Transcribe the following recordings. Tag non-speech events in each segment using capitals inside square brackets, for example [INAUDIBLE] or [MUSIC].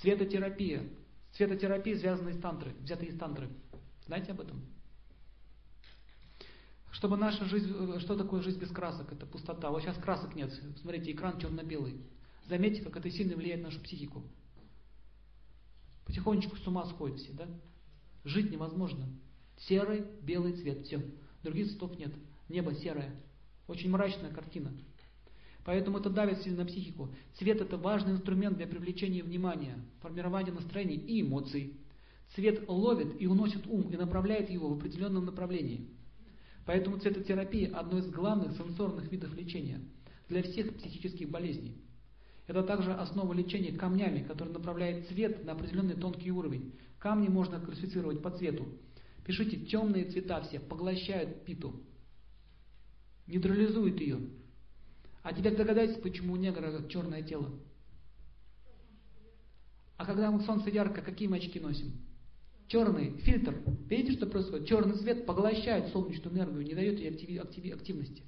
Цветотерапия. Цветотерапия связана из тантры, взята из тантры. Знаете об этом? Чтобы наша жизнь, э, что такое жизнь без красок? Это пустота. Вот сейчас красок нет. Смотрите, экран черно-белый. Заметьте, как это сильно влияет на нашу психику. Потихонечку с ума сходят все, да? Жить невозможно. Серый, белый цвет, все. Других цветов нет. Небо серое. Очень мрачная картина. Поэтому это давит сильно на психику. Цвет это важный инструмент для привлечения внимания, формирования настроений и эмоций. Цвет ловит и уносит ум и направляет его в определенном направлении. Поэтому цветотерапия – одно из главных сенсорных видов лечения для всех психических болезней. Это также основа лечения камнями, который направляет цвет на определенный тонкий уровень. Камни можно классифицировать по цвету. Пишите, темные цвета все поглощают питу, нейтрализуют ее. А теперь догадайтесь, почему у негра черное тело. А когда мы солнце ярко, какие мы очки носим? Черный фильтр. Видите, что происходит? Черный свет поглощает солнечную энергию, не дает ей активности.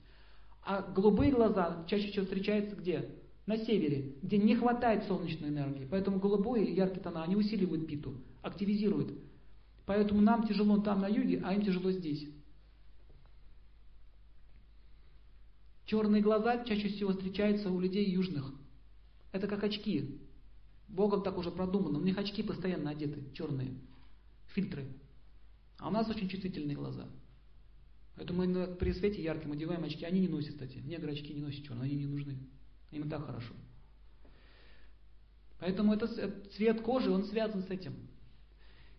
А голубые глаза чаще всего встречаются где? На севере, где не хватает солнечной энергии. Поэтому голубые яркие тона, они усиливают питу, активизируют. Поэтому нам тяжело там на юге, а им тяжело здесь. Черные глаза чаще всего встречаются у людей южных. Это как очки. Богом так уже продумано. У них очки постоянно одеты, черные. Фильтры. А у нас очень чувствительные глаза. Поэтому мы при свете ярким одеваем очки. Они не носят, кстати. Негры очки не носят черные, они не нужны. Им и так хорошо. Поэтому это цвет кожи, он связан с этим.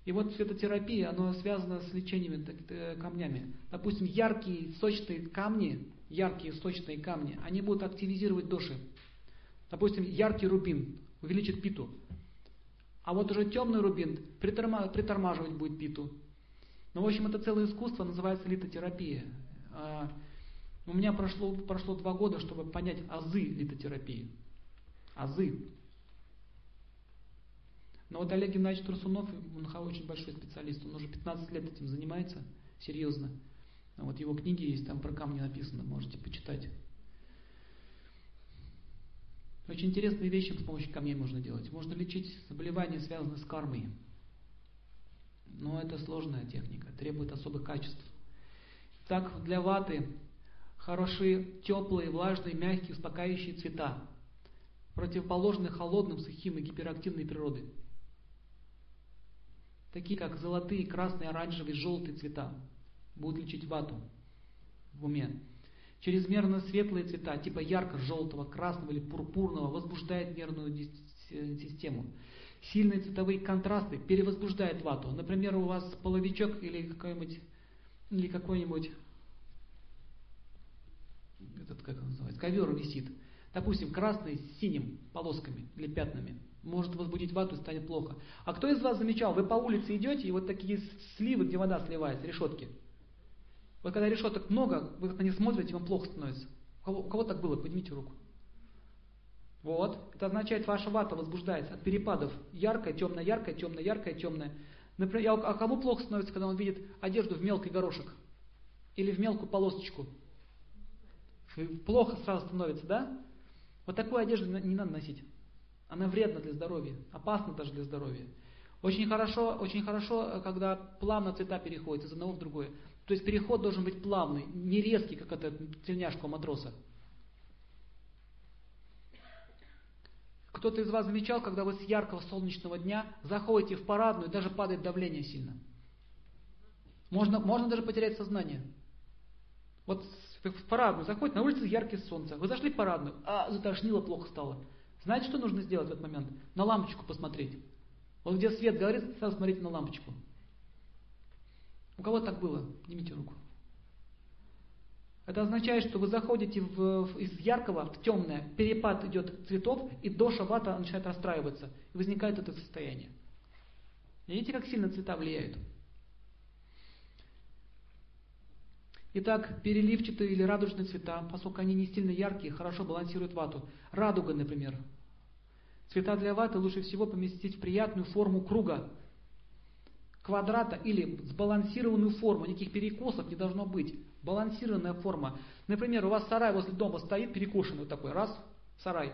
И вот цветотерапия, она связана с лечением э, камнями. Допустим, яркие, сочные камни, яркие, сочные камни, они будут активизировать души. Допустим, яркий рубин увеличит питу. А вот уже темный рубин притормаживать будет питу. Ну, в общем, это целое искусство, называется литотерапия. А, у меня прошло, прошло два года, чтобы понять азы литотерапии. Азы. Но вот Олег Геннадьевич Турсунов, он очень большой специалист, он уже 15 лет этим занимается, серьезно. Вот его книги есть, там про камни написано, можете почитать. Очень интересные вещи с помощью камней можно делать. Можно лечить заболевания, связанные с кармой. Но это сложная техника, требует особых качеств. Так, для ваты хорошие, теплые, влажные, мягкие, успокаивающие цвета, противоположные холодным, сухим и гиперактивной природы такие как золотые, красные, оранжевые, желтые цвета, будут лечить вату в уме. Чрезмерно светлые цвета, типа ярко-желтого, красного или пурпурного, возбуждают нервную систему. Сильные цветовые контрасты перевозбуждают вату. Например, у вас половичок или какой-нибудь или какой-нибудь этот, как он называется, ковер висит. Допустим, красный с синим полосками или пятнами может возбудить вату и станет плохо. А кто из вас замечал, вы по улице идете, и вот такие сливы, где вода сливается, решетки. Вот когда решеток много, вы на них смотрите, вам плохо становится. У кого, у кого так было? Поднимите руку. Вот. Это означает, ваша вата возбуждается от перепадов. Яркая, темная, яркая, темная, яркая, темная. Например, а кому плохо становится, когда он видит одежду в мелкий горошек? Или в мелкую полосочку? Плохо сразу становится, да? Вот такую одежду не надо носить. Она вредна для здоровья, опасна даже для здоровья. Очень хорошо, очень хорошо, э, когда плавно цвета переходят из одного в другое. То есть переход должен быть плавный, не резкий, как это тельняшка у матроса. Кто-то из вас замечал, когда вы с яркого солнечного дня заходите в парадную, даже падает давление сильно. Можно, можно даже потерять сознание. Вот в парадную заходите, на улице яркое солнце. Вы зашли в парадную, а затошнило, плохо стало. Знаете, что нужно сделать в этот момент? На лампочку посмотреть. Вот где свет горит, сразу смотрите на лампочку. У кого так было? Поднимите руку. Это означает, что вы заходите в, в, из яркого в темное, перепад идет цветов, и доша вата начинает расстраиваться. И возникает это состояние. Видите, как сильно цвета влияют? Итак, переливчатые или радужные цвета, поскольку они не сильно яркие, хорошо балансируют вату. Радуга, например. Цвета для ваты лучше всего поместить в приятную форму круга, квадрата или сбалансированную форму. Никаких перекосов не должно быть. Балансированная форма. Например, у вас сарай возле дома стоит перекошенный вот такой. Раз, сарай.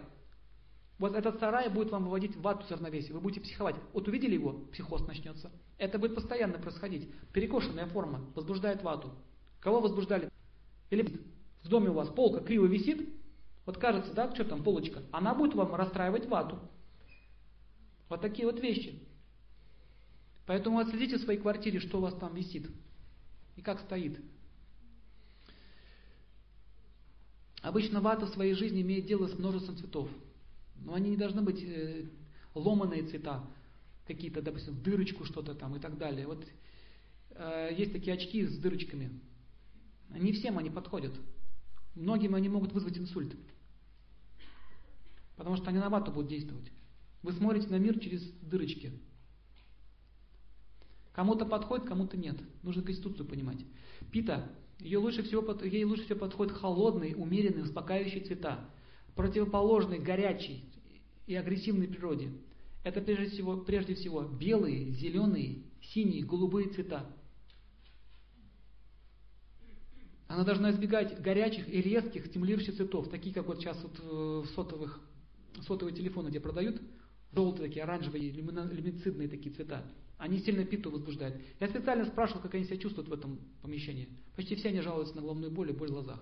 Вот этот сарай будет вам выводить вату равновесие. Вы будете психовать. Вот увидели его, психоз начнется. Это будет постоянно происходить. Перекошенная форма возбуждает вату. Кого возбуждали? Или в доме у вас полка криво висит, вот кажется, да, что там полочка, она будет вам расстраивать вату. Вот такие вот вещи. Поэтому отследите в своей квартире, что у вас там висит и как стоит. Обычно вата в своей жизни имеет дело с множеством цветов. Но они не должны быть э, ломаные цвета, какие-то, допустим, дырочку что-то там и так далее. Вот э, есть такие очки с дырочками. Не всем они подходят. Многим они могут вызвать инсульт. Потому что они на вату будут действовать. Вы смотрите на мир через дырочки. Кому-то подходит, кому-то нет. Нужно конституцию понимать. Пита, ее лучше всего, ей лучше всего подходят холодные, умеренные, успокаивающие цвета противоположной горячей и агрессивной природе. Это прежде всего, прежде всего белые, зеленые, синие, голубые цвета. Она должна избегать горячих и резких стимулирующих цветов, такие как вот сейчас вот в сотовых, сотовые телефоны, где продают, желтые такие, оранжевые, люмицидные такие цвета. Они сильно питу возбуждают. Я специально спрашивал, как они себя чувствуют в этом помещении. Почти все они жалуются на головную боль и боль в глазах.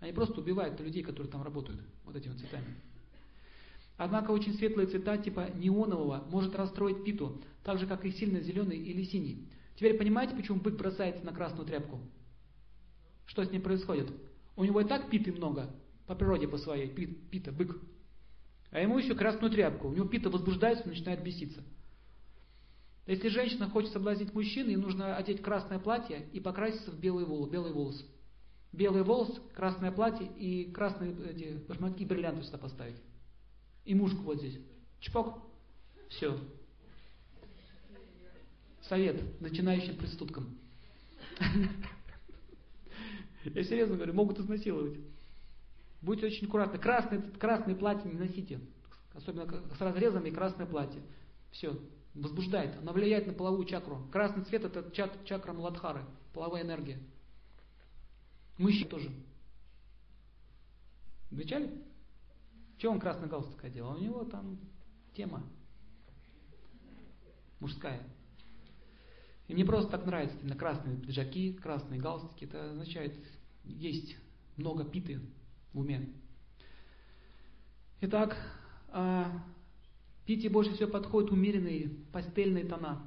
Они просто убивают людей, которые там работают, вот этими цветами. Однако очень светлые цвета типа неонового может расстроить питу, так же как и сильно зеленый или синий. Теперь понимаете, почему бык бросается на красную тряпку? Что с ним происходит? У него и так питы много, по природе по своей, пит, пита, бык. А ему еще красную тряпку. У него пита возбуждается, он начинает беситься. Если женщина хочет соблазнить мужчину, ей нужно одеть красное платье и покраситься в белый волос. Белый волос белый волос, красное платье и красные эти башмаки бриллианты сюда поставить. И мушку вот здесь. Чпок. Все. Совет начинающим проституткам. [LAUGHS] Я серьезно говорю, могут изнасиловать. Будьте очень аккуратны. Красное, красное платье не носите. Особенно с разрезами красное платье. Все. Возбуждает. Оно влияет на половую чакру. Красный цвет это чакра Младхары. Половая энергия. Мужчина тоже. Замечали? Чего он красный галстук одел? у него там тема мужская. И мне просто так нравится на красные пиджаки, красные галстуки. Это означает, есть много питы в уме. Итак, а, пите больше всего подходят умеренные пастельные тона.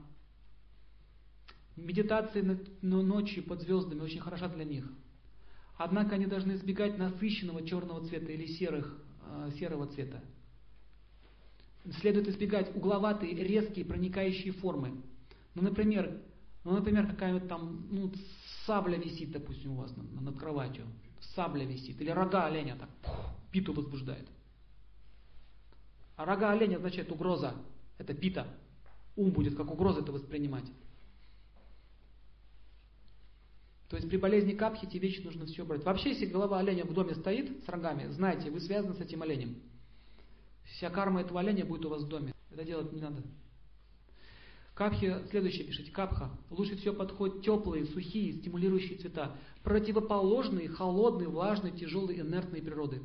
Медитация ночью под звездами очень хороша для них. Однако они должны избегать насыщенного черного цвета или серых, э, серого цвета. Следует избегать угловатые, резкие, проникающие формы. Ну, например, ну, например какая-нибудь там ну, сабля висит, допустим, у вас над, над кроватью. Сабля висит. Или рога оленя так пух, питу возбуждает. А рога оленя означает угроза. Это пита. Ум будет как угроза это воспринимать. То есть при болезни капхи эти вещи нужно все брать. Вообще, если голова оленя в доме стоит с рогами, знайте, вы связаны с этим оленем. Вся карма этого оленя будет у вас в доме. Это делать не надо. Капхи, следующее пишите, капха. Лучше всего подходят теплые, сухие, стимулирующие цвета. Противоположные, холодные, влажные, тяжелые, инертные природы.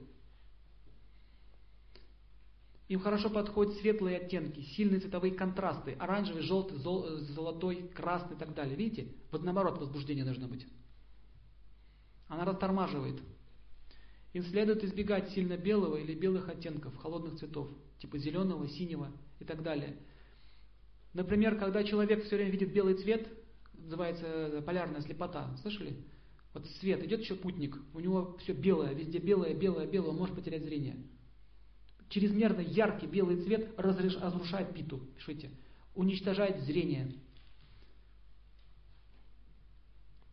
Им хорошо подходят светлые оттенки, сильные цветовые контрасты, оранжевый, желтый, золотой, красный и так далее. Видите? Вот наоборот возбуждение должно быть. Она растормаживает. Им следует избегать сильно белого или белых оттенков, холодных цветов, типа зеленого, синего и так далее. Например, когда человек все время видит белый цвет, называется полярная слепота. Слышали? Вот свет, идет еще путник, у него все белое, везде белое, белое, белое, он может потерять зрение. Чрезмерно яркий белый цвет разрушает питу. Пишите. Уничтожает зрение.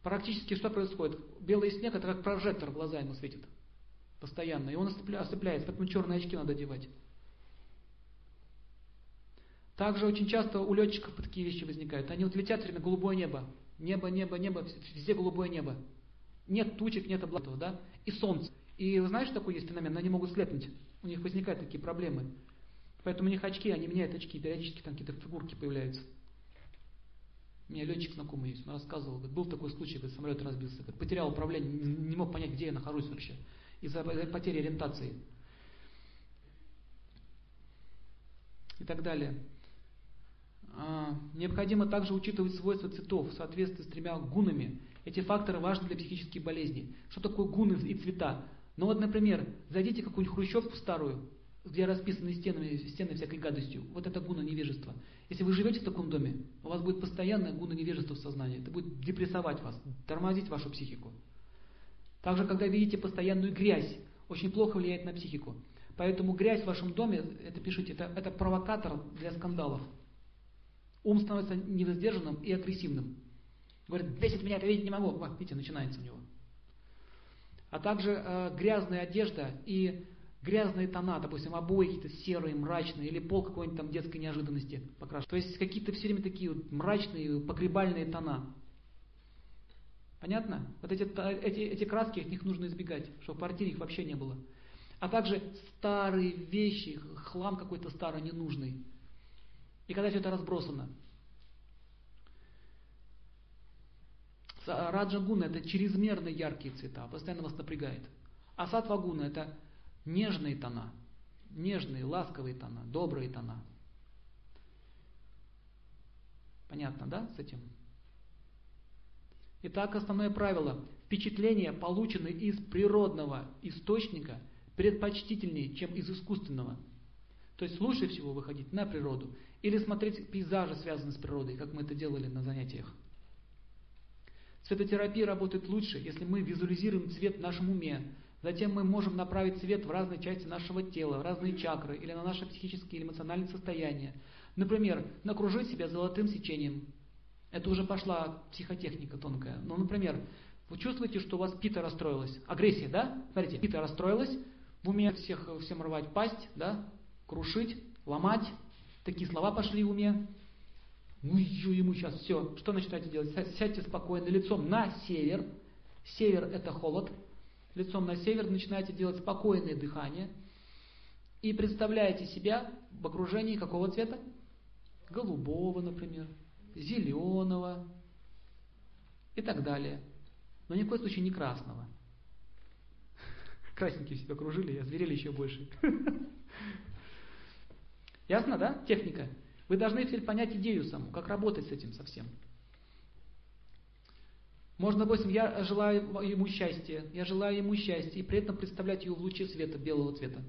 Практически что происходит? Белый снег это как прожектор в глаза ему светит. Постоянно. И он ослепляется, поэтому черные очки надо одевать. Также очень часто у летчиков такие вещи возникают. Они вот летят все время голубое небо. Небо, небо, небо, везде голубое небо. Нет тучек, нет облаков, да? И солнце. И вы знаете, что такой есть феномен? Они могут слепнуть у них возникают такие проблемы. Поэтому у них очки, они меняют очки, периодически там какие-то фигурки появляются. У меня летчик знакомый есть, он рассказывал, говорит, был такой случай, говорит, самолет разбился, говорит, потерял управление, не мог понять, где я нахожусь вообще, из-за потери ориентации. и так далее. А, необходимо также учитывать свойства цветов в соответствии с тремя гунами. Эти факторы важны для психических болезней. Что такое гуны и цвета? Ну вот, например, зайдите какую-нибудь хрущевку старую, где расписаны стены, стены всякой гадостью. Вот это гуна невежества. Если вы живете в таком доме, у вас будет постоянное гуна невежества в сознании. Это будет депрессовать вас, тормозить вашу психику. Также, когда видите постоянную грязь, очень плохо влияет на психику. Поэтому грязь в вашем доме, это пишите, это, это провокатор для скандалов. Ум становится невоздержанным и агрессивным. Говорит, бесит меня, это видеть не могу. Вот, видите, начинается у него. А также э, грязная одежда и грязные тона, допустим, обои какие-то серые, мрачные, или пол какой-нибудь там детской неожиданности покрашен. То есть какие-то все время такие вот мрачные, погребальные тона. Понятно? Вот эти, эти, эти краски, их них нужно избегать, чтобы в квартире их вообще не было. А также старые вещи, хлам какой-то старый, ненужный. И когда все это разбросано. Раджагуна это чрезмерно яркие цвета, постоянно вас напрягает. А сатвагуна это нежные тона, нежные, ласковые тона, добрые тона. Понятно, да, с этим? Итак, основное правило. Впечатления, полученные из природного источника, предпочтительнее, чем из искусственного. То есть лучше всего выходить на природу или смотреть пейзажи, связанные с природой, как мы это делали на занятиях. Цветотерапия работает лучше, если мы визуализируем цвет в нашем уме. Затем мы можем направить цвет в разные части нашего тела, в разные чакры или на наше психическое или эмоциональное состояние. Например, накружить себя золотым сечением. Это уже пошла психотехника тонкая. Ну, например, вы чувствуете, что у вас пита расстроилась. Агрессия, да? Смотрите, пита расстроилась, в уме всех, всем рвать пасть, да? крушить, ломать. Такие слова пошли в уме. Ну, ему сейчас все. Что начинаете делать? Сядьте спокойно, лицом на север. Север это холод. Лицом на север начинаете делать спокойное дыхание. И представляете себя в окружении какого цвета? Голубого, например, зеленого и так далее. Но ни в коем случае не красного. [LAUGHS] Красненькие себя окружили, а зверели еще больше. [LAUGHS] Ясно, да? Техника. Вы должны теперь понять идею саму, как работать с этим совсем. Можно, допустим, я желаю ему счастья, я желаю ему счастья, и при этом представлять его в луче света, белого цвета.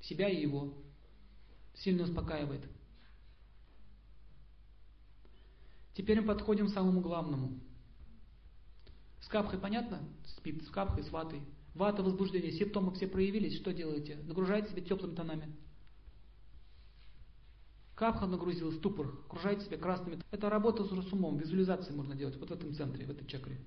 Себя и его. Сильно успокаивает. Теперь мы подходим к самому главному. С капхой понятно? Спит с капхой, с ватой. Вата, возбуждение, симптомы все проявились, что делаете? Нагружаете себя теплыми тонами. Капха нагрузил, ступор, окружает себя красными. Это работа с умом, визуализации можно делать вот в этом центре, в этой чакре.